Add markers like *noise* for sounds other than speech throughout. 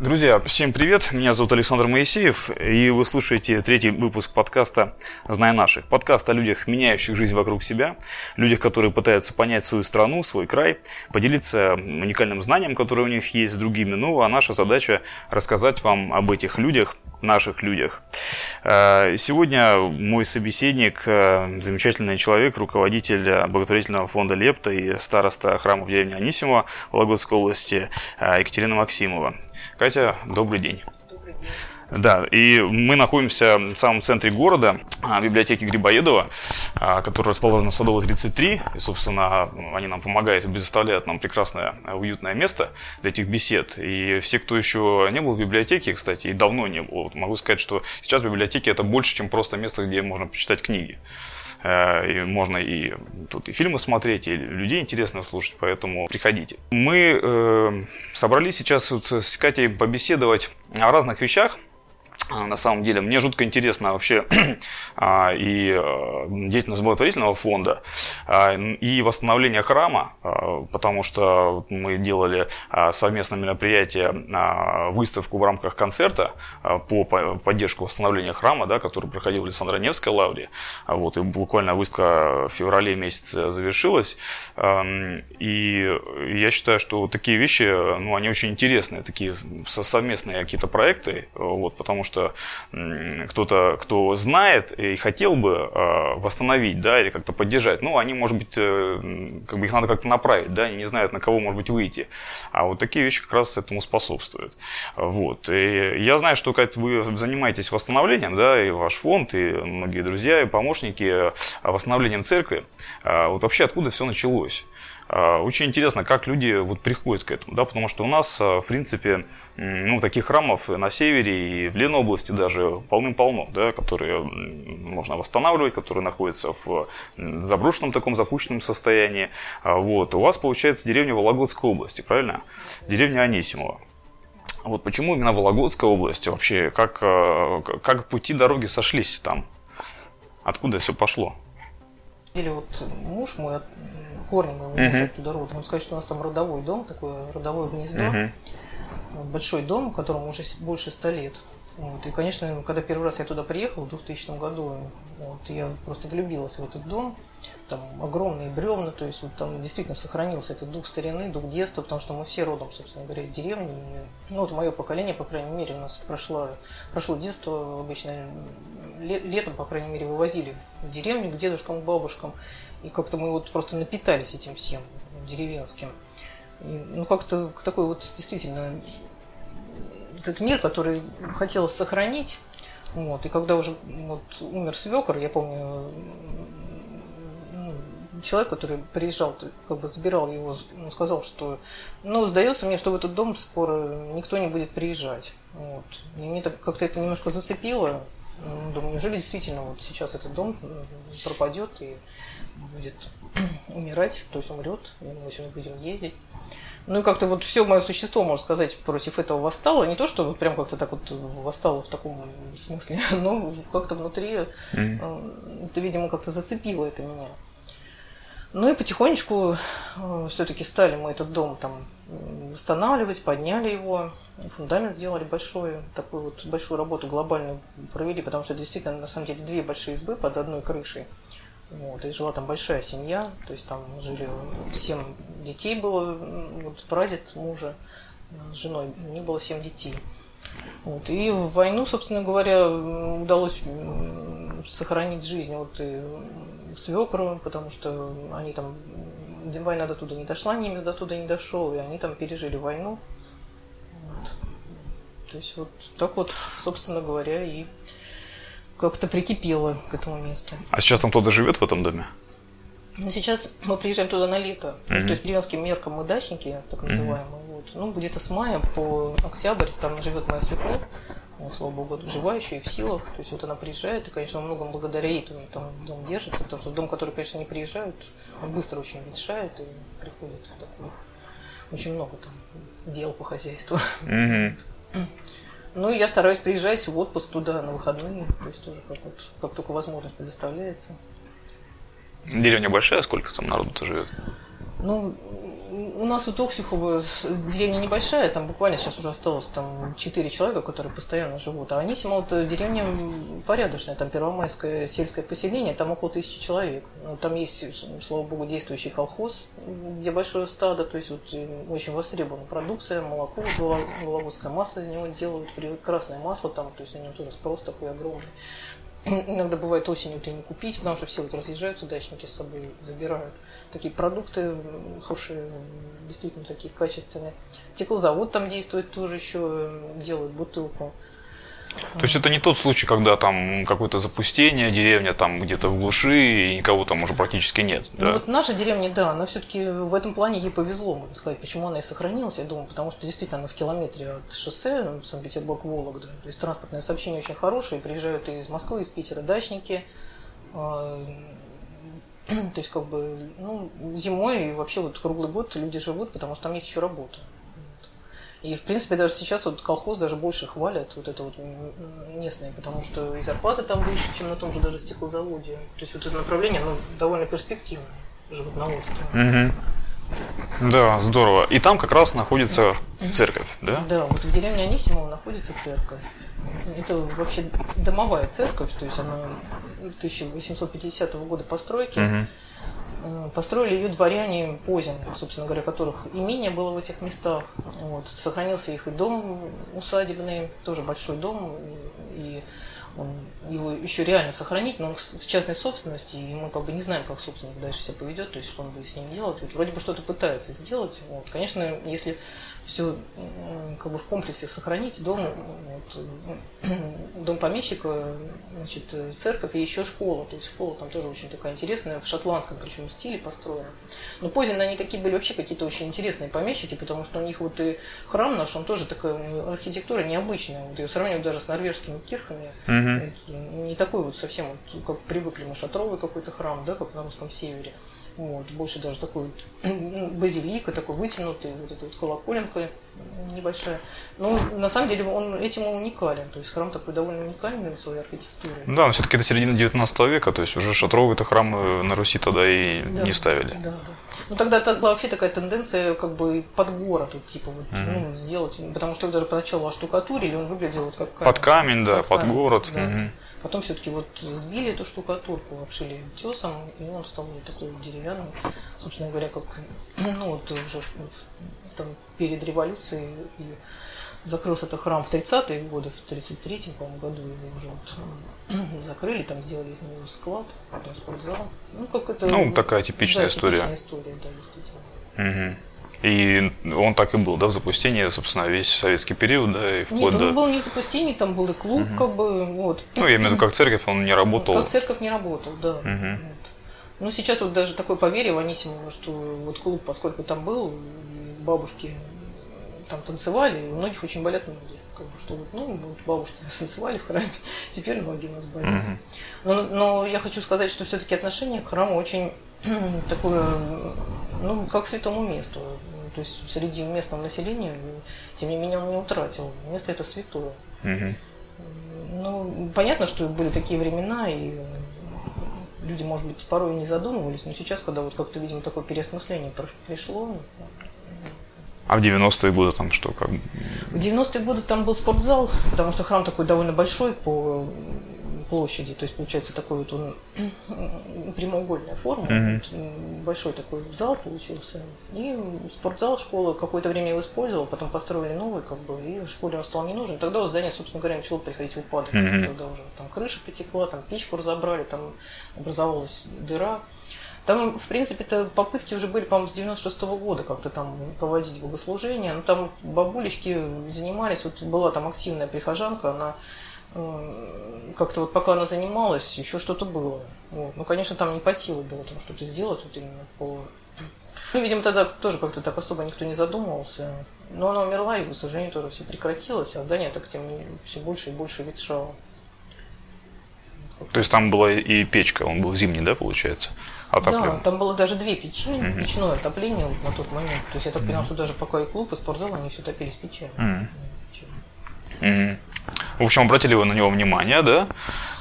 Друзья, всем привет! Меня зовут Александр Моисеев, и вы слушаете третий выпуск подкаста «Знай наших». Подкаст о людях, меняющих жизнь вокруг себя, людях, которые пытаются понять свою страну, свой край, поделиться уникальным знанием, которое у них есть с другими. Ну, а наша задача рассказать вам об этих людях, наших людях. Э, сегодня мой собеседник, э, замечательный человек, руководитель благотворительного фонда «Лепта» и староста храма в деревне Анисимова Вологодской области э, Екатерина Максимова. Катя, добрый день. Добрый день. Да, и мы находимся в самом центре города, в библиотеке Грибоедова, а, которая расположена в Садовой 33. И, собственно, они нам помогают и предоставляют нам прекрасное уютное место для этих бесед. И все, кто еще не был в библиотеке, кстати, и давно не был, вот могу сказать, что сейчас библиотеки это больше, чем просто место, где можно почитать книги. Э, и можно и тут и фильмы смотреть, и людей интересно слушать, поэтому приходите. Мы э, собрались сейчас вот с Катей побеседовать о разных вещах, на самом деле. Мне жутко интересно вообще *clears throat* а, и э, деятельность благотворительного фонда, а, и восстановление храма, потому что мы делали совместное мероприятие, выставку в рамках концерта по поддержку восстановления храма, да, который проходил в Александро-Невской лавре. Вот, и буквально выставка в феврале месяце завершилась. И я считаю, что такие вещи, ну, они очень интересные, такие совместные какие-то проекты, вот, потому что что кто-то, кто знает и хотел бы э, восстановить, да, или как-то поддержать, ну, они, может быть, э, как бы их надо как-то направить, да, они не знают, на кого, может быть, выйти. А вот такие вещи как раз этому способствуют. Вот. И я знаю, что как вы занимаетесь восстановлением, да, и ваш фонд, и многие друзья, и помощники э, восстановлением церкви. А вот вообще откуда все началось? А, очень интересно, как люди вот приходят к этому, да, потому что у нас, а, в принципе, ну, таких храмов на севере и в Ленобласти даже полным-полно, да, которые можно восстанавливать, которые находятся в заброшенном таком запущенном состоянии. А, вот. У вас, получается, деревня Вологодской области, правильно? Деревня Анисимова. Вот почему именно Вологодская область вообще? Как, как пути дороги сошлись там? Откуда все пошло? Или вот муж мой корни моего мужа uh-huh. оттуда родом. Он сказать, что у нас там родовой дом, такое родовое гнездо. Uh-huh. Большой дом, которому уже больше ста лет. Вот. И, конечно, когда первый раз я туда приехала в 2000 году, вот, я просто влюбилась в этот дом. Там огромные бревна, то есть вот там действительно сохранился этот дух старины, дух детства, потому что мы все родом, собственно говоря, из деревни. Ну вот мое поколение, по крайней мере, у нас прошло, прошло детство обычно летом, по крайней мере, вывозили в деревню к дедушкам, к бабушкам. И как-то мы вот просто напитались этим всем деревенским. И, ну, как-то такой вот действительно этот мир, который хотелось сохранить. Вот. И когда уже вот, умер свекор, я помню, человек, который приезжал, как бы забирал его, он сказал, что, ну, сдается мне, что в этот дом скоро никто не будет приезжать. Вот. И мне так как-то это немножко зацепило. Думаю, неужели действительно вот сейчас этот дом пропадет и будет *clears throat* умирать, то есть умрет, и мы сегодня будем ездить. Ну и как-то вот все мое существо, можно сказать, против этого восстало. Не то, что вот прям как-то так вот восстало в таком смысле, *laughs* но как-то внутри mm-hmm. это, видимо, как-то зацепило это меня. Ну и потихонечку э, все-таки стали мы этот дом там восстанавливать, подняли его, фундамент сделали большой, такую вот большую работу глобальную провели, потому что действительно на самом деле две большие избы под одной крышей. Вот, и жила там большая семья, то есть там жили семь детей было, вот прадед мужа с женой, них было семь детей. Вот, и в войну, собственно говоря, удалось сохранить жизнь вот и свекру, потому что они там, война до туда не дошла, немец до туда не дошел, и они там пережили войну. Вот. То есть вот так вот, собственно говоря, и как-то прикипело к этому месту. А сейчас там кто-то живет в этом доме? Ну, сейчас мы приезжаем туда на лето. Mm-hmm. То есть, деревенским меркам мы дачники, так называемые. Mm-hmm. Вот. Ну, где-то с мая по октябрь там живет моя свекровь. Ну, слава богу, жива еще и в силах. То есть вот она приезжает, и, конечно, во многом благодаря ей тоже там дом держится, потому что дом, который, конечно, не приезжают, он быстро очень ветшает и приходит такой, очень много там дел по хозяйству. Mm-hmm. Ну, и я стараюсь приезжать в отпуск туда на выходные, то есть тоже как, вот, как только возможность предоставляется. Деревня большая, сколько там народу-то живет? Ну, у нас вот Оксюхово деревня небольшая, там буквально сейчас уже осталось там 4 человека, которые постоянно живут. А Анисима вот деревня порядочная, там Первомайское сельское поселение, там около тысячи человек. Ну, там есть, слава богу, действующий колхоз, где большое стадо, то есть вот очень востребована продукция, молоко, вологодское масло из него делают, прекрасное масло там, то есть на нем тоже спрос такой огромный. Иногда бывает осенью ты не купить, потому что все вот разъезжаются, дачники с собой забирают. Такие продукты хорошие, действительно такие качественные. Стеклозавод там действует тоже еще, делают бутылку. То есть это не тот случай, когда там какое-то запустение, деревня там где-то в глуши, и никого там уже практически нет. Ну, да? вот наша деревня, да, она все-таки в этом плане ей повезло, можно сказать, почему она и сохранилась, я думаю, потому что действительно она в километре от шоссе ну, Санкт-Петербург-Вологда. То есть транспортное сообщение очень хорошее, приезжают и из Москвы, из Питера дачники. *clears throat* То есть, как бы, ну, зимой и вообще вот круглый год люди живут, потому что там есть еще работа. И, в принципе, даже сейчас вот колхоз даже больше хвалят, вот это вот местные, потому что и зарплаты там выше, чем на том же даже стеклозаводе. То есть вот это направление, оно довольно перспективное, животноводство. Угу. Да, здорово. И там как раз находится церковь, да? Да, вот в деревне Анисимова находится церковь. Это вообще домовая церковь, то есть она 1850 года постройки. Угу. Построили ее дворяне Позин, собственно говоря, которых имение было в этих местах. Вот. Сохранился их и дом усадебный, тоже большой дом, и его еще реально сохранить, но он в частной собственности, и мы как бы не знаем, как собственник дальше себя поведет, то есть что он будет с ним делать. Вот вроде бы что-то пытается сделать. Вот. Конечно, если все как бы в комплексе сохранить, дом, вот, *clears throat* дом помещика, значит, церковь и еще школа. То есть школа там тоже очень такая интересная, в шотландском причем стиле построена. Но поздние они такие были вообще какие-то очень интересные помещики, потому что у них вот и храм наш, он тоже такая архитектура необычная. Вот ее сравнивают даже с норвежскими кирхами. Угу. Не такой вот совсем, как привыкли мы, шатровый какой-то храм, да, как на русском севере. Вот, больше даже такой *clears throat* вот ну, базилика, такой вытянутый, вот эта вот колоколенка небольшая. Но на самом деле он этим уникален. То есть храм такой довольно уникальный в своей архитектуре. Да, но все-таки это середина 19 века, то есть уже шатровые-то храмы на Руси тогда и да, не ставили. Да, да. Ну тогда это была вообще такая тенденция как бы под город, вот, типа вот, угу. ну, сделать, потому что даже поначалу оштукатурили, он выглядел вот как камень. Под камень, да, под, под камень, город. Да. Угу. Потом все-таки вот сбили эту штукатурку, обшили тесом, и он стал такой деревянный. Собственно говоря, как *clears throat* ну, вот уже там, перед революцией и закрылся этот храм в 30-е годы, в 33-м, по году его уже вот *clears throat* закрыли, там сделали из него склад, потом спортзал. Ну, как это... Ну, такая типичная да, история. типичная история, да, действительно. Угу. И он так и был, да, в запустении, собственно, весь советский период, да, и вплоть Нет, до... он был не в запустении, там был и клуб, угу. как бы, вот. Ну, я имею в виду, как церковь он не работал. Как церковь не работал, да. Угу. Вот. Ну, сейчас вот даже такое поверье в Анисимова, что вот клуб, поскольку там был, бабушки там танцевали, и у многих очень болят ноги. Как бы, что вот, ну, вот бабушки *laughs* танцевали в храме, теперь ноги у нас болят. Угу. Но, но я хочу сказать, что все-таки отношение к храму очень *clears throat* такое, ну, как к святому месту. То есть среди местного населения, тем не менее, он не утратил. Место это святое. Угу. Ну, понятно, что были такие времена, и люди, может быть, порой не задумывались, но сейчас, когда вот как-то, видимо, такое переосмысление пришло. А в 90-е годы там что? Как? В 90-е годы там был спортзал, потому что храм такой довольно большой по площади, то есть получается такой вот он прямоугольная форма, mm-hmm. вот, большой такой зал получился. И спортзал школы какое-то время его использовал, потом построили новый, как бы, и в школе он стал не нужен. Тогда у здания, собственно говоря, начало приходить в упадок. Mm-hmm. Тогда уже там крыша потекла, там печку разобрали, там образовалась дыра. Там, в принципе, то попытки уже были, по-моему, с 96 -го года как-то там проводить богослужения. Но там бабулечки занимались, вот была там активная прихожанка, она как-то вот пока она занималась, еще что-то было. Вот. Ну, конечно, там не по силу было там что-то сделать, вот именно по... Ну, видимо, тогда тоже как-то так особо никто не задумывался. Но она умерла, и, к сожалению, тоже все прекратилось, а здание так тем все больше и больше ветшало. То есть там была и печка, он был зимний, да, получается? Отоплен. Да, там было даже две печи, угу. печное отопление вот на тот момент. То есть я так понял, что даже пока и клуб, и спортзал, они все топились печами. Угу. Угу. В общем, обратили вы на него внимание, да?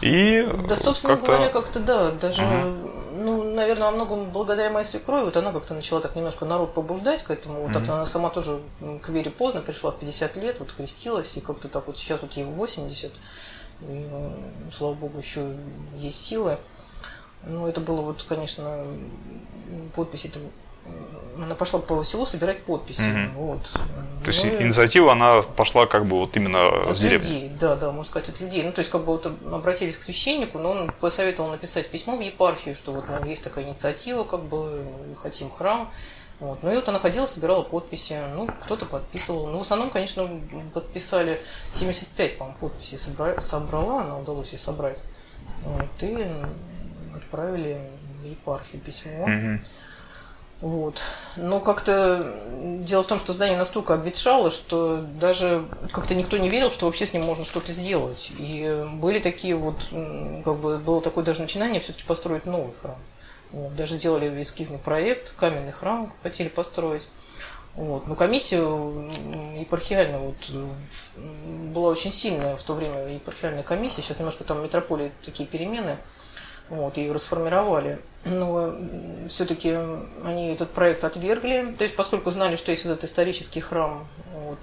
И да, собственно как говоря, как-то да, даже угу. ну, наверное, во многом благодаря моей свекрови, вот она как-то начала так немножко народ побуждать к этому. Вот mm-hmm. она сама тоже к вере поздно пришла в 50 лет, вот крестилась, и как-то так вот сейчас вот ей 80, и, слава богу, еще есть силы. Ну, это было вот, конечно, подписи там она пошла по селу собирать подписи. Угу. Вот. То есть ну, инициатива, она пошла как бы вот именно от с деревни? людей, да, да, можно сказать, от людей. Ну, то есть, как бы вот обратились к священнику, но он посоветовал написать письмо в епархию, что вот ну, есть такая инициатива, как бы хотим храм. Вот. Ну и вот она ходила, собирала подписи, ну, кто-то подписывал. Ну, в основном, конечно, подписали 75, по-моему, подписей собрала, собрала, она удалось ей собрать. Вот, и отправили в епархию письмо. Угу. Вот. Но как-то дело в том, что здание настолько обветшало, что даже как-то никто не верил, что вообще с ним можно что-то сделать. И были такие вот, как бы было такое даже начинание все-таки построить новый храм. Вот. Даже сделали эскизный проект, каменный храм хотели построить. Вот. Но комиссия епархиальная вот, была очень сильная в то время, епархиальная комиссия. Сейчас немножко там метрополии такие перемены – вот, ее расформировали. Но все-таки они этот проект отвергли, то есть поскольку знали, что есть вот этот исторический храм, вот,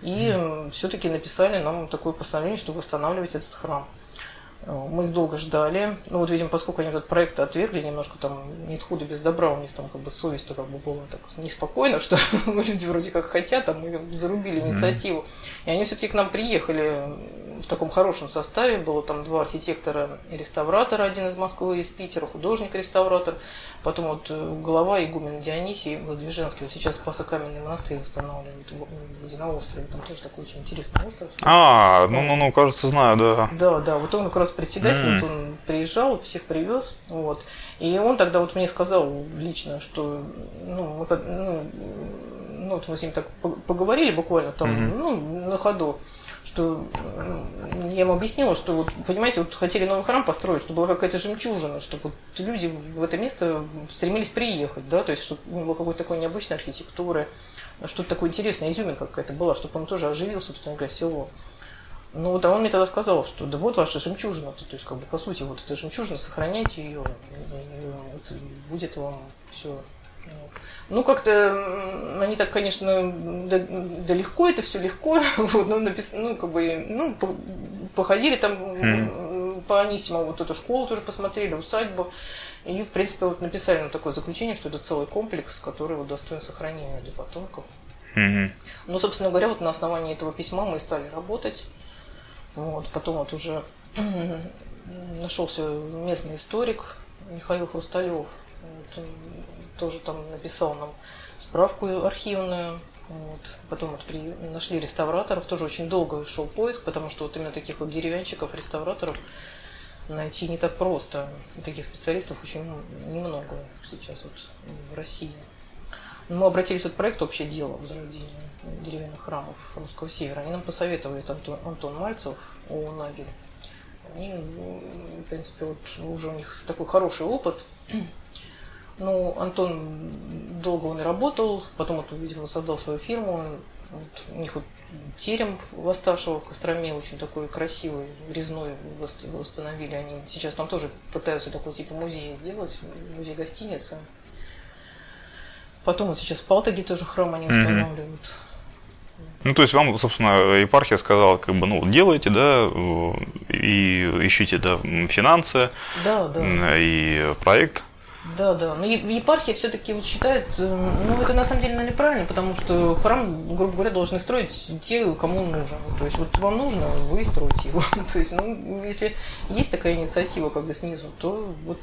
и mm. все-таки написали нам такое постановление, чтобы восстанавливать этот храм. Мы их долго ждали. Ну вот, видимо, поскольку они этот проект отвергли, немножко там нет худа без добра, у них там как бы совесть-то как бы была так неспокойна, *laughs* что *laughs* люди вроде как хотят, а мы зарубили инициативу. Mm-hmm. И они все-таки к нам приехали в таком хорошем составе. Было там два архитектора и реставратора, один из Москвы, из Питера, художник-реставратор. Потом вот э, глава игумен Дионисий Воздвиженский. Вот сейчас Спасо-Каменный монастырь восстанавливают в, на острове. Там тоже такой очень интересный остров. А, ну-ну-ну, кажется, знаю, да. Да, да. Вот он как раз председатель, mm. вот он приезжал, всех привез. Вот. И он тогда вот мне сказал лично, что ну, мы, ну, ну, вот мы с ним так поговорили буквально там, mm-hmm. ну, на ходу что я ему объяснила, что вот, понимаете, вот хотели новый храм построить, чтобы была какая-то жемчужина, чтобы вот люди в это место стремились приехать, да, то есть чтобы у него какой-то такой необычной архитектуры, что-то такое интересное, изюминка какая-то была, чтобы он тоже оживил, собственно говоря, село. Ну вот, а он мне тогда сказал, что да вот ваша жемчужина, то есть как бы по сути вот эта жемчужина, сохраняйте ее, вот, будет вам все ну, как-то они так, конечно, да, да легко это все легко. *laughs* Вот, ну, напис... ну, как бы, ну, походили там mm. по Анисиму, вот эту школу тоже посмотрели, усадьбу. И, в принципе, вот написали на такое заключение, что это целый комплекс, который вот достоин сохранения для потомков. Mm-hmm. Ну, собственно говоря, вот на основании этого письма мы стали работать. Вот, потом вот уже *clears throat* нашелся местный историк Михаил Хрусталев. Вот, тоже там написал нам справку архивную. Вот. Потом вот при... нашли реставраторов, тоже очень долго шел поиск, потому что вот именно таких вот деревянщиков, реставраторов найти не так просто. Таких специалистов очень немного сейчас вот в России. Мы обратились в этот проект «Общее дело возрождения деревянных храмов Русского Севера». Они нам посоветовали, это Антон, Антон Мальцев, о Нагель. Они, в принципе, вот уже у них такой хороший опыт ну, Антон долго он и работал, потом вот, видимо, создал свою фирму. Вот, у них вот терем восставшего в Костроме, очень такой красивый, резной восстановили они. Сейчас там тоже пытаются такой типа музей сделать, музей гостиницы. Потом вот сейчас в Палтаге тоже храм они восстанавливают. Ну, то есть вам, собственно, епархия сказала, как бы, ну, делайте, да, и ищите, да, финансы, да, да. и проект. Да, да. Но епархия все-таки вот считает, э, ну это на самом деле наверное, неправильно, потому что храм, грубо говоря, должны строить те, кому нужен. То есть вот вам нужно, вы строите его. *laughs* То есть, ну, если есть такая инициатива как бы снизу, то вот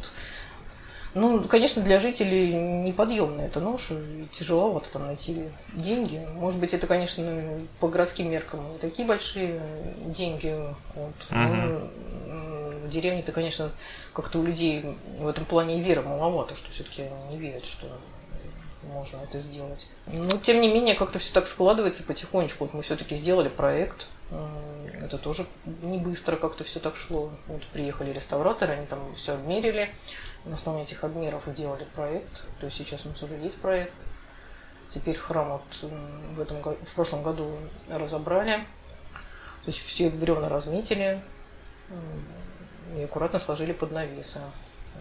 ну, конечно, для жителей неподъемно это нож, и тяжеловато там найти деньги. Может быть, это, конечно, по городским меркам не такие большие деньги. Вот. Uh-huh. Но в деревне-то, конечно, как-то у людей в этом плане вера маловато, что все-таки они не верят, что можно это сделать. Но, тем не менее, как-то все так складывается потихонечку. Вот мы все-таки сделали проект. Это тоже не быстро как-то все так шло. Вот приехали реставраторы, они там все обмерили на основании этих обмеров делали проект. То есть сейчас у нас уже есть проект. Теперь храм вот в, этом, в прошлом году разобрали. То есть все бревна разметили и аккуратно сложили под навесы.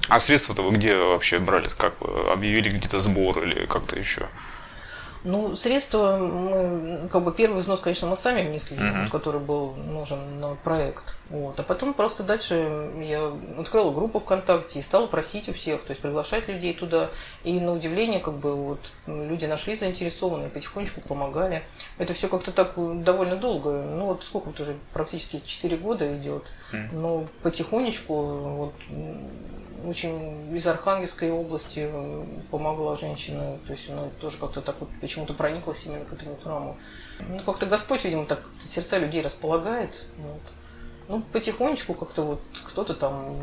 А средства-то вы где вообще брали? Как вы объявили где-то сбор или как-то еще? Ну, средства, мы, как бы первый взнос, конечно, мы сами внесли, uh-huh. вот, который был нужен на проект. Вот. А потом просто дальше я открыла группу ВКонтакте и стала просить у всех, то есть приглашать людей туда. И на удивление, как бы, вот, люди нашли заинтересованные, потихонечку помогали. Это все как-то так довольно долго, ну вот сколько вот уже практически 4 года идет. Uh-huh. Но потихонечку вот, очень из Архангельской области э, помогла женщина, то есть она тоже как-то так вот почему-то прониклась именно к этому храму. Ну, как-то Господь, видимо, так сердца людей располагает. Вот. Ну, потихонечку как-то вот кто-то там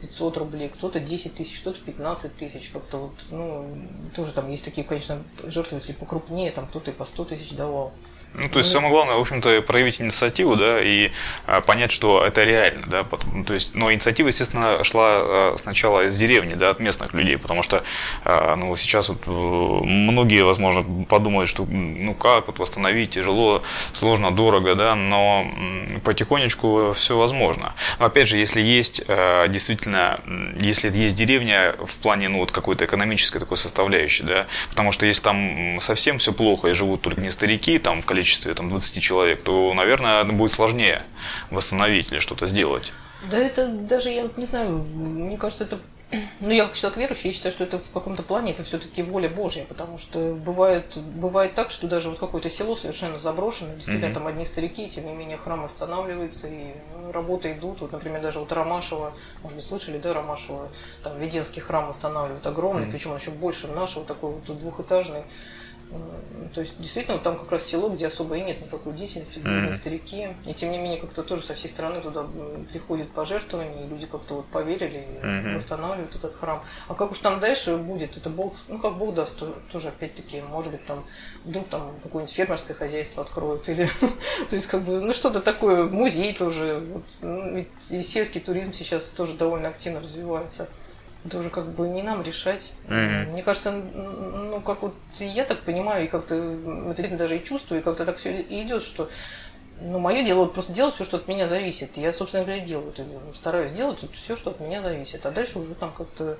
500 рублей, кто-то 10 тысяч, кто-то 15 тысяч, как-то вот, ну, тоже там есть такие, конечно, жертвователи покрупнее, там кто-то и по 100 тысяч давал. Ну, то есть, самое главное, в общем-то, проявить инициативу, да, и а, понять, что это реально, да, ну, то есть, но инициатива, естественно, шла а, сначала из деревни, да, от местных людей, потому что, а, ну, сейчас вот э, многие, возможно, подумают, что, ну, как вот восстановить, тяжело, сложно, дорого, да, но потихонечку все возможно. Но, опять же, если есть действительно, если есть деревня в плане, ну, вот какой-то экономической такой составляющей, да, потому что если там совсем все плохо и живут только не старики, там в количестве там, 20 человек, то, наверное, будет сложнее восстановить или что-то сделать. Да это даже, я не знаю, мне кажется, это *clears throat* ну, я как человек верующий, я считаю, что это в каком-то плане это все-таки воля Божья, потому что бывает, бывает так, что даже вот какое-то село совершенно заброшено, действительно mm-hmm. там одни старики, тем не менее храм останавливается, и ну, работы идут. Вот, например, даже вот Ромашева, может быть, слышали, да, Ромашева, там Веденский храм останавливают огромный, mm-hmm. причем он еще больше нашего, такой вот двухэтажный. То есть, действительно, там как раз село, где особо и нет никакой деятельности, где mm-hmm. старики. И тем не менее, как-то тоже со всей страны туда приходят пожертвования, и люди как-то вот поверили и mm-hmm. восстанавливают этот храм. А как уж там дальше будет, это Бог, ну как Бог даст, то, тоже опять-таки, может быть, там вдруг там какое-нибудь фермерское хозяйство откроют, или, *laughs* то есть, как бы, ну что-то такое, музей тоже. Вот, ну, ведь и сельский туризм сейчас тоже довольно активно развивается. Это уже как бы не нам решать. Mm-hmm. Мне кажется, ну, как вот я так понимаю, и как-то это даже и чувствую, и как-то так все и идет, что ну, мое дело вот просто делать все, что от меня зависит. Я, собственно говоря, делаю это. Стараюсь делать все, что от меня зависит. А дальше уже там как-то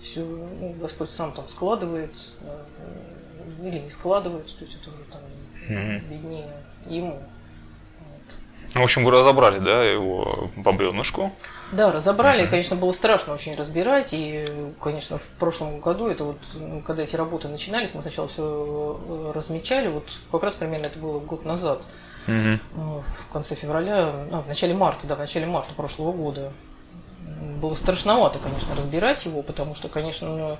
все, ну, Господь сам там складывает э, или не складывает, то есть это уже там mm-hmm. виднее ему. Вот. Ну, в общем, вы разобрали, да, его по бревнышку. Да, разобрали, конечно, было страшно очень разбирать, и, конечно, в прошлом году, это вот, ну, когда эти работы начинались, мы сначала все э, размечали, вот как раз примерно это было год назад, угу. в конце февраля, а, в начале марта, да, в начале марта прошлого года. Было страшновато, конечно, разбирать его, потому что, конечно,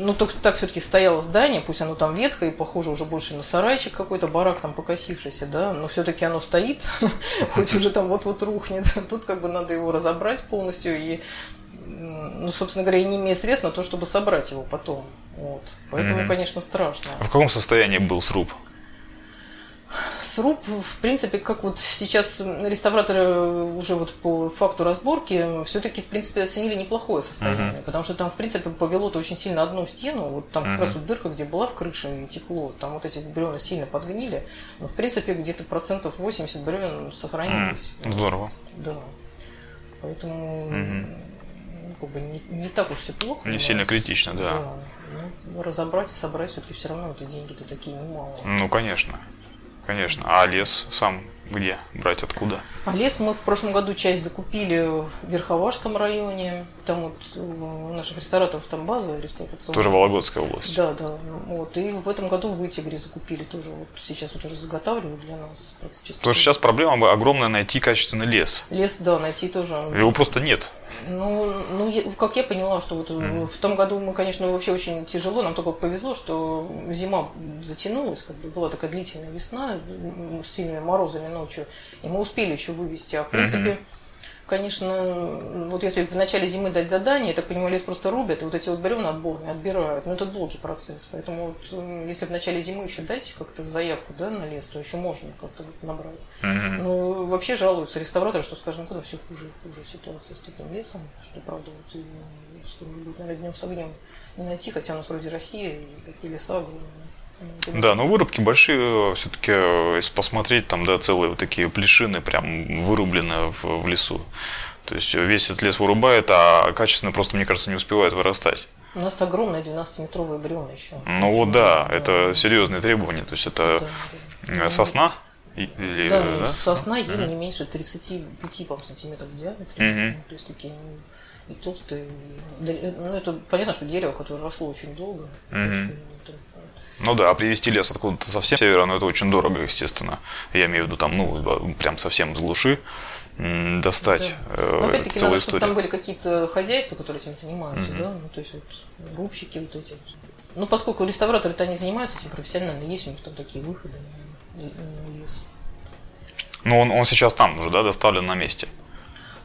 ну, так, так все-таки стояло здание, пусть оно там ветхое и похоже уже больше на сарайчик какой-то, барак там покосившийся, да, но все-таки оно стоит, *laughs* хоть уже там вот-вот рухнет. Тут как бы надо его разобрать полностью и, ну, собственно говоря, не имея средств на то, чтобы собрать его потом. Вот. Поэтому, конечно, страшно. А в каком состоянии был сруб? Сруб, в принципе, как вот сейчас реставраторы уже вот по факту разборки все-таки, в принципе, оценили неплохое состояние, uh-huh. потому что там, в принципе, повело-то очень сильно одну стену, вот там uh-huh. как раз вот дырка, где была в крыше и текло, там вот эти бревна сильно подгнили, но, в принципе, где-то процентов 80 бревен сохранились. Uh-huh. Здорово. Да. Поэтому uh-huh. ну, как бы не, не так уж все плохо. Не сильно критично, да. да. Ну, разобрать и собрать все-таки все равно это деньги-то такие немалые. Ну, конечно. Конечно. А лес сам где брать, откуда? А лес мы в прошлом году часть закупили в Верховарском районе. Там вот у наших рестораторов там база реставрационная. Тоже Вологодская область. Да, да. Вот. И в этом году в Вытегре закупили тоже. Вот сейчас вот уже заготавливают для нас практически. Потому что сейчас проблема огромная найти качественный лес. Лес, да, найти тоже. Его просто нет. Ну, ну я, как я поняла, что вот mm. в том году мы, конечно, вообще очень тяжело, нам только повезло, что зима затянулась, как бы была такая длительная весна с сильными морозами ночью, и мы успели еще вывести. А в принципе, mm-hmm конечно, вот если в начале зимы дать задание, я так понимаю, лес просто рубят, и вот эти вот бревна отборные отбирают. Но это долгий процесс. Поэтому вот, если в начале зимы еще дать как-то заявку да, на лес, то еще можно как-то вот набрать. Mm-hmm. Но вообще жалуются реставраторы, что, скажем, куда все хуже и хуже ситуация с таким лесом, что, правда, вот и скоро уже будет, наверное, днем с огнем не найти, хотя у нас вроде Россия и такие леса огромные. Да, но вырубки большие, все-таки, если посмотреть, там, да, целые вот такие плешины прям вырублены в, в лесу. То есть весь этот лес вырубает, а качественно просто, мне кажется, не успевает вырастать. У нас огромные 12-метровые бревна еще. Ну вот да, да, это серьезные требования. То есть это да. сосна? Или, да, да, сосна еле mm-hmm. не меньше 35 по сантиметров в диаметре. Mm-hmm. То есть такие и толстые. Ну, это понятно, что дерево, которое росло очень долго. Mm-hmm. Ну да, а привезти лес откуда-то совсем севера, ну это очень дорого, естественно. Я имею в виду там, ну, прям совсем с глуши достать. Да. Э, Но опять-таки надо, чтобы там были какие-то хозяйства, которые этим занимаются, mm-hmm. да, ну то есть вот рубщики вот эти. Ну поскольку реставраторы-то они занимаются этим профессионально, есть у них там такие выходы на лес. Ну он, он сейчас там уже, да, доставлен на месте?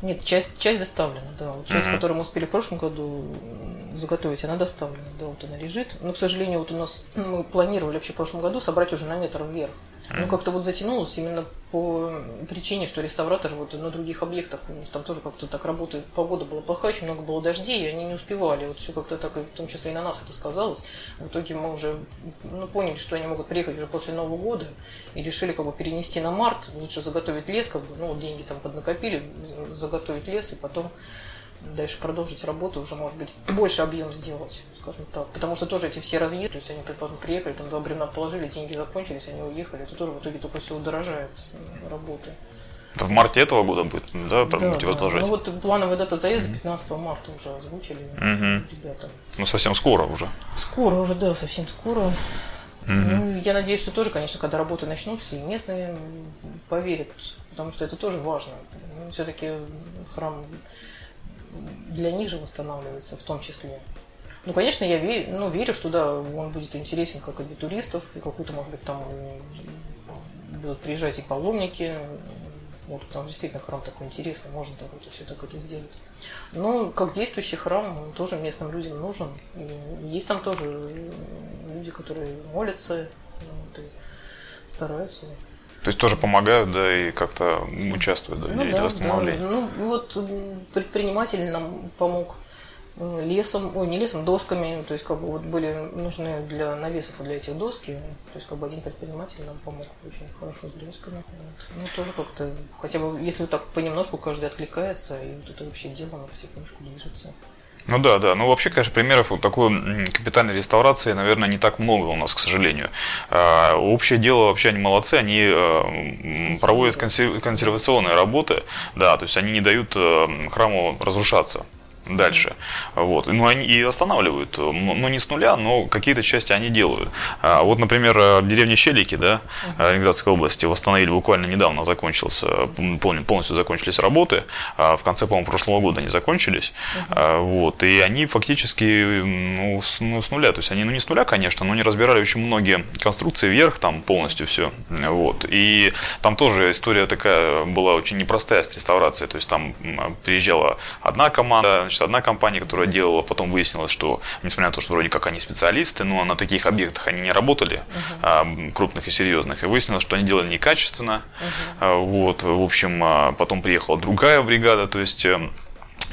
Нет, часть, часть доставлена, да. Вот часть, mm-hmm. которую мы успели в прошлом году заготовить, она доставлена, да, вот она лежит. Но, к сожалению, вот у нас мы планировали вообще в прошлом году собрать уже на метр вверх. Ну, как-то вот затянулось именно по причине, что реставратор вот на других объектах, у них там тоже как-то так работает, погода была плохая, очень много было дождей, и они не успевали. Вот все как-то так, в том числе и на нас это сказалось. В итоге мы уже ну, поняли, что они могут приехать уже после Нового года, и решили как бы перенести на март, лучше заготовить лес, как бы, ну, деньги там поднакопили, заготовить лес, и потом дальше продолжить работу, уже, может быть, больше объем сделать, скажем так. Потому что тоже эти все разъезды, то есть они, предположим, приехали, там два бревна положили, деньги закончились, они уехали, это тоже в итоге только все удорожает работы. Это в марте этого года будет, да, да, да. Ну вот плановая дата заезда 15 марта уже озвучили угу. ребята. Ну совсем скоро уже. Скоро уже, да, совсем скоро. Угу. Ну, я надеюсь, что тоже, конечно, когда работы начнутся, и местные поверят, потому что это тоже важно. Все-таки храм для них же восстанавливается в том числе. Ну, конечно, я верю, ну, верю, что да, он будет интересен как и для туристов, и какой-то, может быть, там будут приезжать и паломники. Вот, что действительно храм такой интересный, можно так вот все так это сделать. Но как действующий храм, он тоже местным людям нужен. И есть там тоже люди, которые молятся вот, и стараются. То есть тоже помогают, да, и как-то участвуют да, ну, в да, восстановлении. Да. Ну, вот предприниматель нам помог э, лесом, ой, не лесом, досками, то есть как бы вот были нужны для навесов для этих доски, то есть как бы один предприниматель нам помог очень хорошо с досками. Вот. Ну, тоже как-то, хотя бы если вот так понемножку каждый откликается, и вот это вообще дело, оно потихонечку движется. Ну да, да. Ну вообще, конечно, примеров вот такой капитальной реставрации, наверное, не так много у нас, к сожалению. А, общее дело вообще они молодцы, они э, проводят консервационные работы, да, то есть они не дают э, храму разрушаться дальше. Вот. Ну, они и останавливают. Ну, не с нуля, но какие-то части они делают. А вот, например, в деревне Щелики, да, Ленинградской области, восстановили буквально недавно закончился, полностью закончились работы. А в конце, по-моему, прошлого года они закончились. Uh-huh. Вот. И они фактически ну, с, ну, с нуля. То есть они, ну, не с нуля, конечно, но они разбирали очень многие конструкции вверх, там полностью все. Вот. И там тоже история такая была очень непростая с реставрацией. То есть там приезжала одна команда, значит, одна компания, которая делала, потом выяснилось, что, несмотря на то, что вроде как они специалисты, но на таких объектах они не работали, uh-huh. крупных и серьезных, и выяснилось, что они делали некачественно. Uh-huh. Вот, в общем, а, потом приехала другая бригада, то есть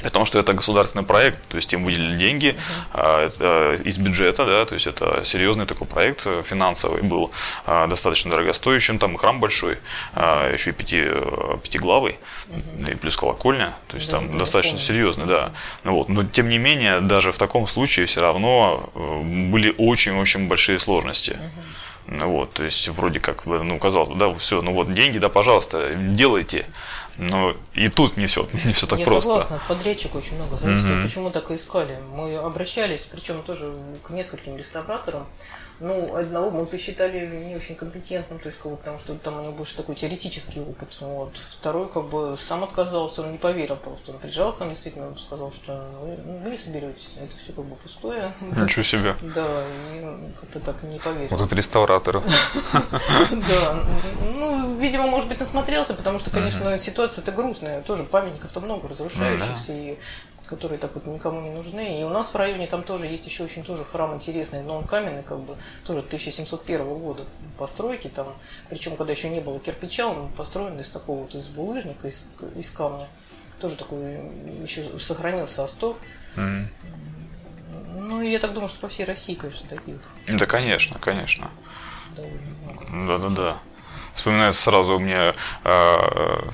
эм, Потому что это государственный проект, то есть им выделили деньги uh-huh. из бюджета, да, то есть это серьезный такой проект финансовый был, а, достаточно дорогостоящий, там и храм большой, uh-huh. еще и пяти, пятиглавый, uh-huh. и плюс колокольня, то есть там достаточно серьезный, да. Ну, вот. Но тем не менее, даже в таком случае все равно э, были очень-очень большие сложности. Uh-huh. Вот, то есть вроде как, ну, казалось бы, да, все, ну вот деньги, да, пожалуйста, делайте. Но и тут *laughs* не все, не все так Я просто. Я согласна, подрядчик очень много зависит. Mm-hmm. Почему так и искали? Мы обращались, причем тоже к нескольким реставраторам. Ну, одного мы посчитали не очень компетентным, то есть, как бы, потому что там у него больше такой теоретический опыт. Вот. Второй, как бы, сам отказался, он не поверил просто. Он приезжал к нам, действительно, он сказал, что вы, ну, вы не соберетесь, это все как бы пустое. Ничего себе. *laughs* Да, и как-то так не поверил. Вот это реставраторы. *laughs* Да, ну, видимо, может быть, насмотрелся, потому что, конечно, ситуация это грустная, тоже памятников-то много разрушающихся, и которые так вот никому не нужны. И у нас в районе там тоже есть еще очень тоже храм интересный, но он каменный, как бы, тоже 1701 года постройки там. Причем, когда еще не было кирпича, он построен из такого вот из булыжника, из, из камня. Тоже такой еще сохранился остов. Mm. Ну Ну, я так думаю, что по всей России, конечно, таких. Да, конечно, конечно. Да-да-да. Вспоминается сразу у меня, э,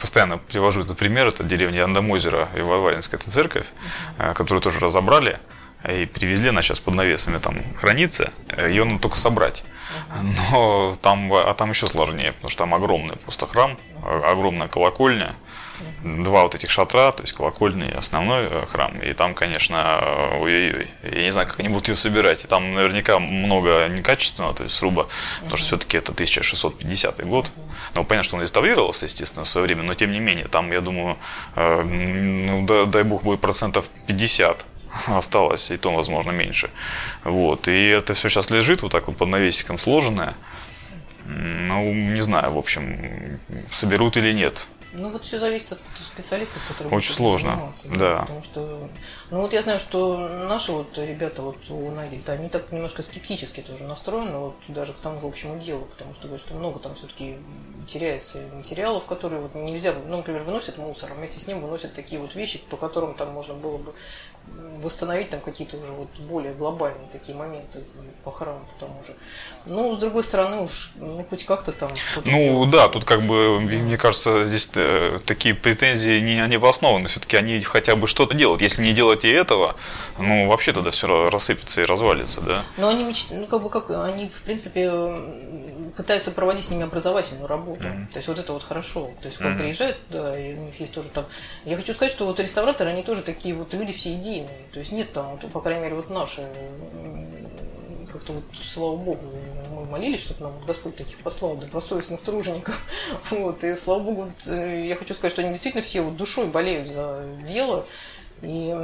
постоянно привожу этот пример, это деревня Андамозера и Ваваринская это церковь, э, которую тоже разобрали и привезли, она сейчас под навесами там хранится, ее надо только собрать. Но там, а там еще сложнее, потому что там огромный просто храм, огромная колокольня, два вот этих шатра, то есть колокольный основной э, храм. И там, конечно, э, ой-ой-ой, я не знаю, как они будут ее собирать. И там наверняка много некачественного, то есть сруба, потому что все-таки это 1650 год. Ну, понятно, что он реставрировался, естественно, в свое время, но тем не менее, там, я думаю, э, ну, дай бог будет процентов 50 *laughs* осталось, и то, возможно, меньше. Вот. И это все сейчас лежит вот так вот под навесиком сложенное. Ну, не знаю, в общем, соберут или нет. Ну вот все зависит от специалистов, которые Очень сложно, да. да. Потому что, ну вот я знаю, что наши вот ребята вот у Нагельта, они так немножко скептически тоже настроены, вот даже к тому же общему делу, потому что говорят, что много там все-таки теряется материалов, которые вот нельзя, ну, например, выносят мусор, а вместе с ним выносят такие вот вещи, по которым там можно было бы восстановить там какие-то уже вот более глобальные такие моменты по храму по тому же. Ну, с другой стороны уж, ну, хоть как-то там Ну, да, тут как бы, мне кажется, здесь э, такие претензии не, не обоснованы. Все-таки они хотя бы что-то делают. Если не делать и этого, ну, вообще тогда все рассыпется и развалится, да? Но они, меч... ну, как бы, как, они, в принципе, пытаются проводить с ними образовательную работу. Mm-hmm. То есть вот это вот хорошо. То есть, mm-hmm. приезжают, да, и у них есть тоже там. Я хочу сказать, что вот реставраторы, они тоже такие вот люди все идейные. То есть нет там, вот, по крайней мере, вот наши как-то вот, слава богу, мы молились, чтобы нам Господь таких послал добросовестных тружеников. *laughs* Вот, и слава богу, э, я хочу сказать, что они действительно все вот душой болеют за дело, и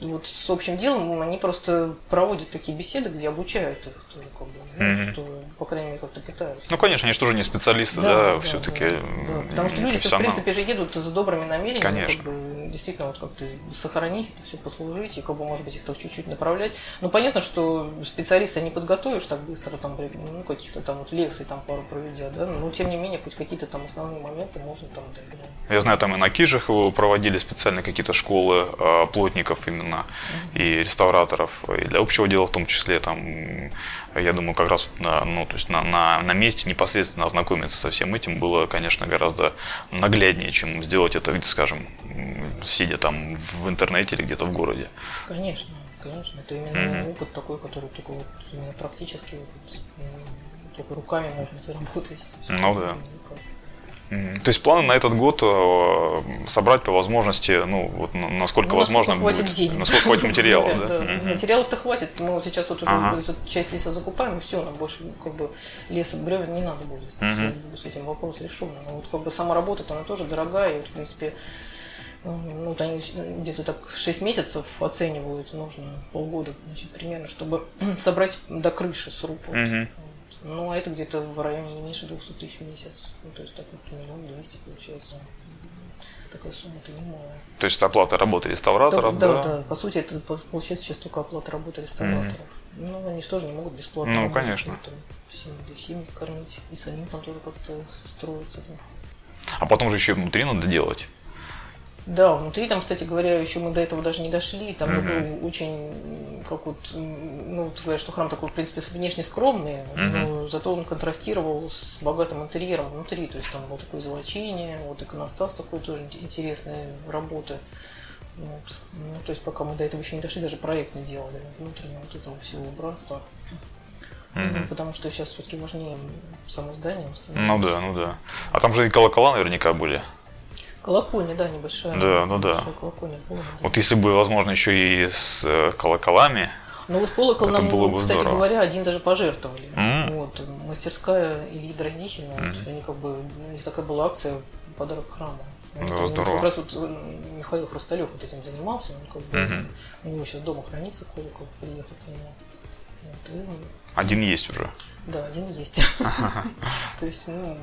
вот с общим делом они просто проводят такие беседы, где обучают их тоже, как бы, ну, mm-hmm. что, по крайней мере, как-то пытаются. Ну, конечно, они же тоже не специалисты, да, да, да все-таки. Да, да. Потому что люди, в принципе, же едут с добрыми намерениями, конечно. как бы, действительно, вот как-то сохранить это все, послужить, и, как бы, может быть, их так чуть-чуть направлять. Ну, понятно, что специалиста не подготовишь так быстро, там, ну, каких-то там вот лекций там пару проведя, да, но, тем не менее, хоть какие-то там основные моменты можно там, да, Я знаю, там и на Кижах проводили специально какие-то школы плотников именно, и реставраторов, и для общего дела в том числе, там, я думаю, как раз ну, то есть на, на, на месте непосредственно ознакомиться со всем этим было, конечно, гораздо нагляднее, чем сделать это, скажем, сидя там в интернете или где-то в городе. Конечно, конечно. Это именно mm-hmm. опыт такой, который только вот именно практически вот, только руками можно заработать. Ну да. Никак. То есть планы на этот год э, собрать по возможности, ну, вот насколько ну, возможно будет, денег. насколько хватит *laughs* материала, да? Материалов-то хватит, мы сейчас вот уже часть леса закупаем, и все, нам больше как бы леса бревен не надо будет. С этим вопрос решен. Но вот как бы сама работа, она тоже дорогая, и в принципе ну, вот они где-то так 6 месяцев оценивают, нужно полгода, значит, примерно, чтобы *clears throat* собрать до крыши сруб. Вот. Ну, а это где-то в районе не меньше 200 тысяч в месяц. Ну, то есть так вот миллион двести получается. Такая сумма-то немалая. То есть оплата работы реставраторов, да? Да, да. По сути, это получается сейчас только оплата работы реставраторов. Mm-hmm. Ну, они же тоже не могут бесплатно. Ну, конечно. Там, семьи, да, семьи кормить. И самим там тоже как-то строиться. Да. А потом же еще внутри надо делать. Да, внутри там, кстати говоря, еще мы до этого даже не дошли. Там mm-hmm. был очень, как вот, ну, вот говорят, что храм такой, в принципе, внешне скромный, mm-hmm. но зато он контрастировал с богатым интерьером внутри. То есть там было такое золочение, вот иконостас такой тоже интересной работы. Вот. Ну, то есть пока мы до этого еще не дошли, даже проект не делали внутреннего вот этого всего убранства. Mm-hmm. Потому что сейчас все-таки важнее само здание. Ну да, ну да. А там же и колокола наверняка были. Колокольня, да, небольшая. Да, ну да. Колокольня да. Вот если бы, возможно, еще и с э, колоколами. Ну вот колокол нам, было бы кстати здорово. говоря, один даже пожертвовали. Mm. Вот, мастерская Ильи Дроздихина, mm. вот, они как бы, у них такая была акция подарок храму. Вот, да, здорово. Как раз вот э, Михаил Хрусталев вот этим занимался, он как бы, mm-hmm. у него сейчас дома хранится колокол, приехал к нему. Вот, и... Один есть уже. Да, один есть. *laughs* То есть, ну,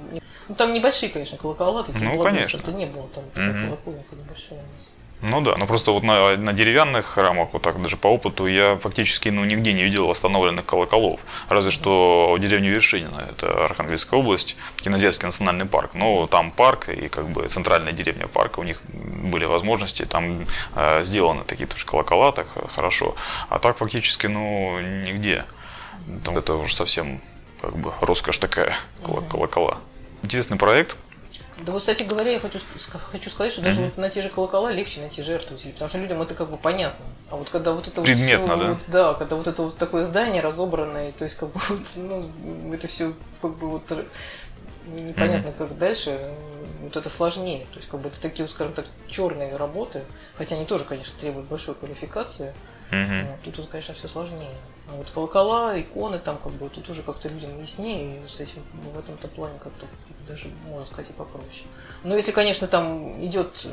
ну, там небольшие, конечно, колокола, такие ну, конечно. это не было, там угу. колокольника небольшая у нас. Ну да, но просто вот на, на деревянных храмах, вот так даже по опыту, я фактически ну, нигде не видел восстановленных колоколов. Разве что в деревне Вершинина, это Архангельская область, Кинозерский национальный парк. Ну, там парк и как бы центральная деревня парка, у них были возможности, там э, сделаны такие тоже колокола, так хорошо. А так фактически, ну, нигде. Там это уже совсем как бы роскошь такая, колокола. Интересный проект. Да вот, кстати говоря, я хочу, хочу сказать, что даже mm-hmm. вот на те же колокола легче найти жертвователей, потому что людям это как бы понятно. А вот когда вот это Предметно, вот все, да? Вот, да, когда вот это вот такое здание разобранное, то есть как бы *laughs* вот, ну, это все как бы вот непонятно, mm-hmm. как дальше, вот это сложнее. То есть как бы это такие, вот, скажем так, черные работы, хотя они тоже, конечно, требуют большой квалификации. Mm-hmm. Вот, тут, тут, конечно, все сложнее. А вот колокола, иконы там как бы тут уже как-то людям яснее, и с этим в этом-то плане как-то даже, можно сказать, и попроще. Но если, конечно, там идет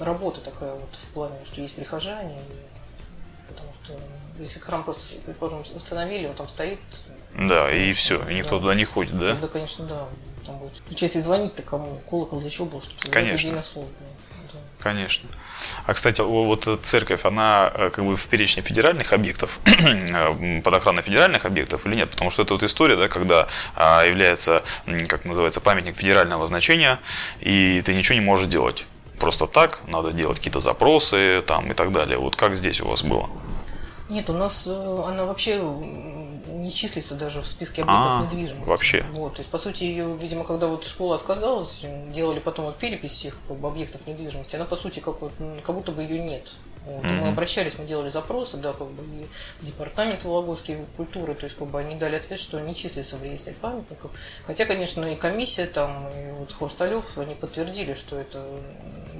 работа такая вот в плане, что есть прихожане, потому что если храм просто, предположим, восстановили, он там стоит. Да, и все, и никто да, туда не ходит, да? Да, конечно, да. Там будет. Причем, если звонить-то кому, колокол для чего был, чтобы создать людей на службу. Конечно. А, кстати, вот церковь, она э, как бы в перечне федеральных объектов, *clears throat* э, под охраной федеральных объектов или нет? Потому что это вот история, да, когда а, является, как называется, памятник федерального значения, и ты ничего не можешь делать. Просто так, надо делать какие-то запросы там и так далее. Вот как здесь у вас было? Нет, у нас э, она вообще не числится даже в списке объектов а, недвижимости. Вообще. Вот, то есть, по сути, ее, видимо, когда вот школа отказалась, делали потом вот перепись всех как бы, объектов недвижимости, она, по сути, как, вот, как будто бы ее нет. Вот. Mm-hmm. Мы обращались, мы делали запросы, да, как бы и в департамент Вологодской культуры, то есть как бы они дали ответ, что не числится в реестре памятников. Хотя, конечно, и комиссия там, и вот Хрусталев, они подтвердили, что это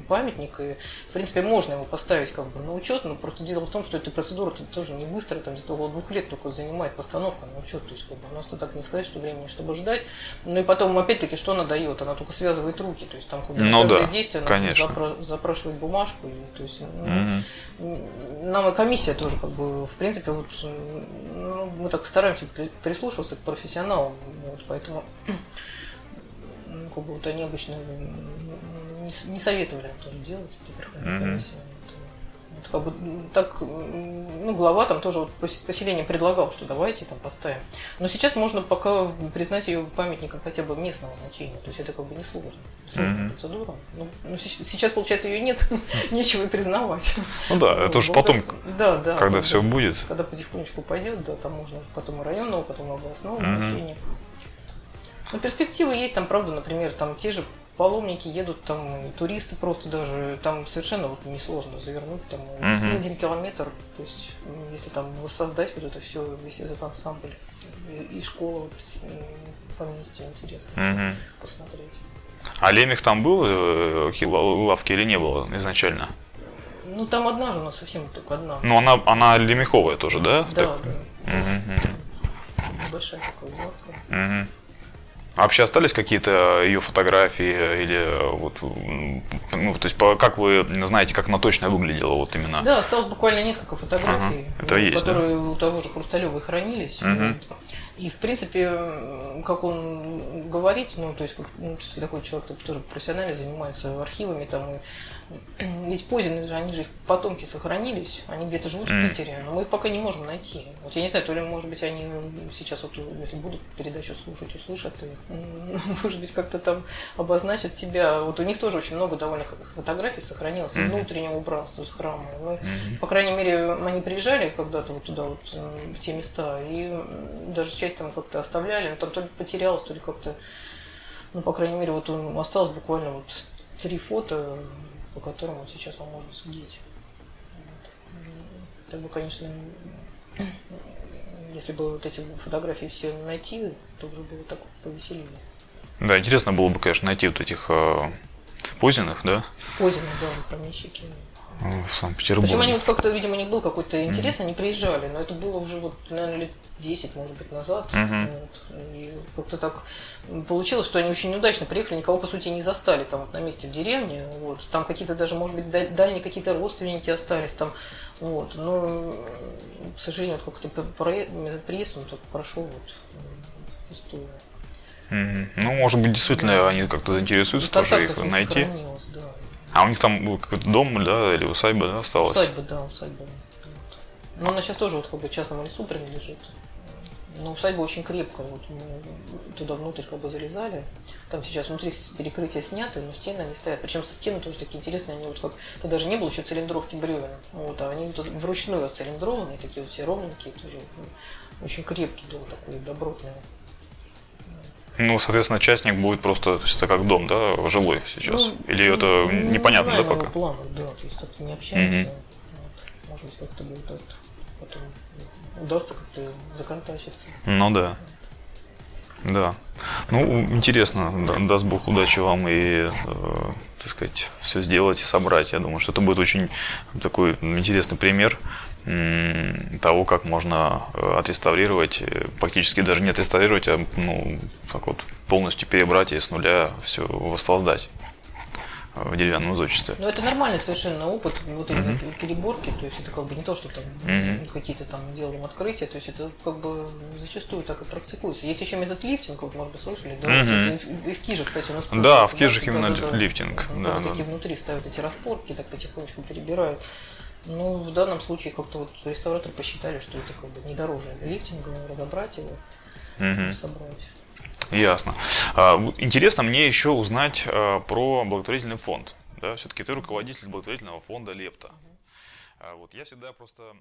памятник, и, в принципе, можно его поставить как бы на учет, но просто дело в том, что эта процедура -то тоже не быстрая, там где-то около двух лет только занимает постановка на учет, то есть как бы у нас-то так не сказать, что времени, чтобы ждать. Ну и потом, опять-таки, что она дает? Она только связывает руки, то есть там как бы ну, каждое да, действие конечно. запра- запрашивает бумажку, и, то есть ну, угу. Нам и комиссия тоже как бы, в принципе, вот ну, мы так стараемся прислушиваться к профессионалам, вот, поэтому ну, как бы вот они обычно не, советовали тоже делать при Верховной mm-hmm. комиссии. Как бы, так, ну, глава там тоже вот поселение предлагал, что давайте там поставим. Но сейчас можно пока признать ее памятником хотя бы местного значения. То есть это как бы не сложно. Сложная mm-hmm. процедура. Ну, ну, сейчас, получается, ее нет, *laughs* нечего и признавать. Ну да, это уже потом, да, да, когда все будет. Когда потихонечку пойдет, да, там можно уже потом и районного, потом и областного значения. Но перспективы есть там, правда, например, там те же паломники едут, там туристы просто даже, там совершенно вот несложно завернуть, там uh-huh. один километр, то есть если там воссоздать вот это все, весь этот ансамбль и, и школа вот, по месте интересно uh-huh. посмотреть. А Лемех там был, э, лавки или не было изначально? Ну там одна же у нас совсем только одна. Ну она, она лемеховая тоже, да? Да, так? да. Угу, Большая такая лавка. Угу. А вообще остались какие-то ее фотографии или вот, ну, то есть как вы знаете, как она точно выглядела вот именно? Да, осталось буквально несколько фотографий, ага, это есть, которые да? у того же Хрусталева хранились. Угу. И, в принципе, как он говорит, ну, то есть, ну, такой человек тоже профессионально занимается архивами там и ведь Позины же, они же их потомки сохранились, они где-то живут mm. в Питере, но мы их пока не можем найти. Вот я не знаю, то ли, может быть, они сейчас вот, если будут передачу слушать, услышат, и, *laughs* может быть, как-то там обозначат себя. Вот у них тоже очень много довольно фотографий сохранилось, mm-hmm. внутреннего убранства храма. Ну, mm-hmm. По крайней мере, они приезжали когда-то вот туда, вот, в те места, и даже часть там как-то оставляли, но там то ли потерялось, то ли как-то, ну, по крайней мере, вот осталось буквально вот три фото по которому сейчас мы можем судить. Так бы, конечно, если бы вот эти фотографии все найти, то уже было так повеселее. Да, интересно было бы, конечно, найти вот этих э, Позиных, да? Позиных, да, помещики. В Санкт-Петербурге. Причем они вот как-то, видимо, у них был какой-то интерес, mm-hmm. они приезжали, но это было уже вот, наверное, лет 10, может быть, назад. Mm-hmm. Вот. И как-то так получилось, что они очень неудачно приехали, никого, по сути, не застали там вот на месте в деревне. Вот. Там какие-то даже, может быть, дальние какие-то родственники остались там. Вот. Но, к сожалению, вот как-то приезд он так прошел вот впустую. Mm-hmm. Ну, может быть, действительно, да. они как-то заинтересуются ну, тоже их найти. Да. А у них там какой-то дом, да, или усадьба, да, осталась? Усадьба, да, усадьба. Вот. Но она сейчас тоже вот как бы частному лесу принадлежит. Ну, усадьба очень крепкая. Вот мы туда внутрь как бы залезали. Там сейчас внутри перекрытия сняты, но стены не стоят. Причем со стены тоже такие интересные. Они вот как... Это даже не было еще цилиндровки бревен. Вот, а они тут вручную цилиндрованные, такие вот все ровненькие. Тоже очень крепкий дом такой, добротный. Ну, соответственно, частник будет просто, то есть это как дом, да, жилой сейчас? Ну, Или это ну, непонятно, не да, пока? планов, да, то есть так не общаемся. Mm-hmm. Вот. Может быть, как-то будет потом удастся как-то законтачиться. Ну да. Да. Ну, интересно. Даст Бог удачи вам и, э, так сказать, все сделать и собрать. Я думаю, что это будет очень такой интересный пример того, как можно э, отреставрировать, э, практически даже не отреставрировать, а ну, как вот полностью перебрать и с нуля все воссоздать в деревянном зодчестве. Ну, это нормальный совершенно опыт, вот эти uh-huh. переборки, то есть это как бы не то, что там uh-huh. какие-то там делаем открытия, то есть это как бы зачастую так и практикуется. Есть еще метод лифтинга, вот, может быть, слышали, да? Uh-huh. И в Киже, кстати, у нас... Да, в Киже именно да, да, лифтинг. Да, да, такие внутри ставят эти распорки, так потихонечку перебирают. Ну, в данном случае как-то вот реставраторы посчитали, что это как бы не дороже лифтинга, разобрать его, uh-huh. собрать. Ясно. А, интересно мне еще узнать а, про благотворительный фонд. Да, все-таки ты руководитель благотворительного фонда Лепта. Вот я всегда просто,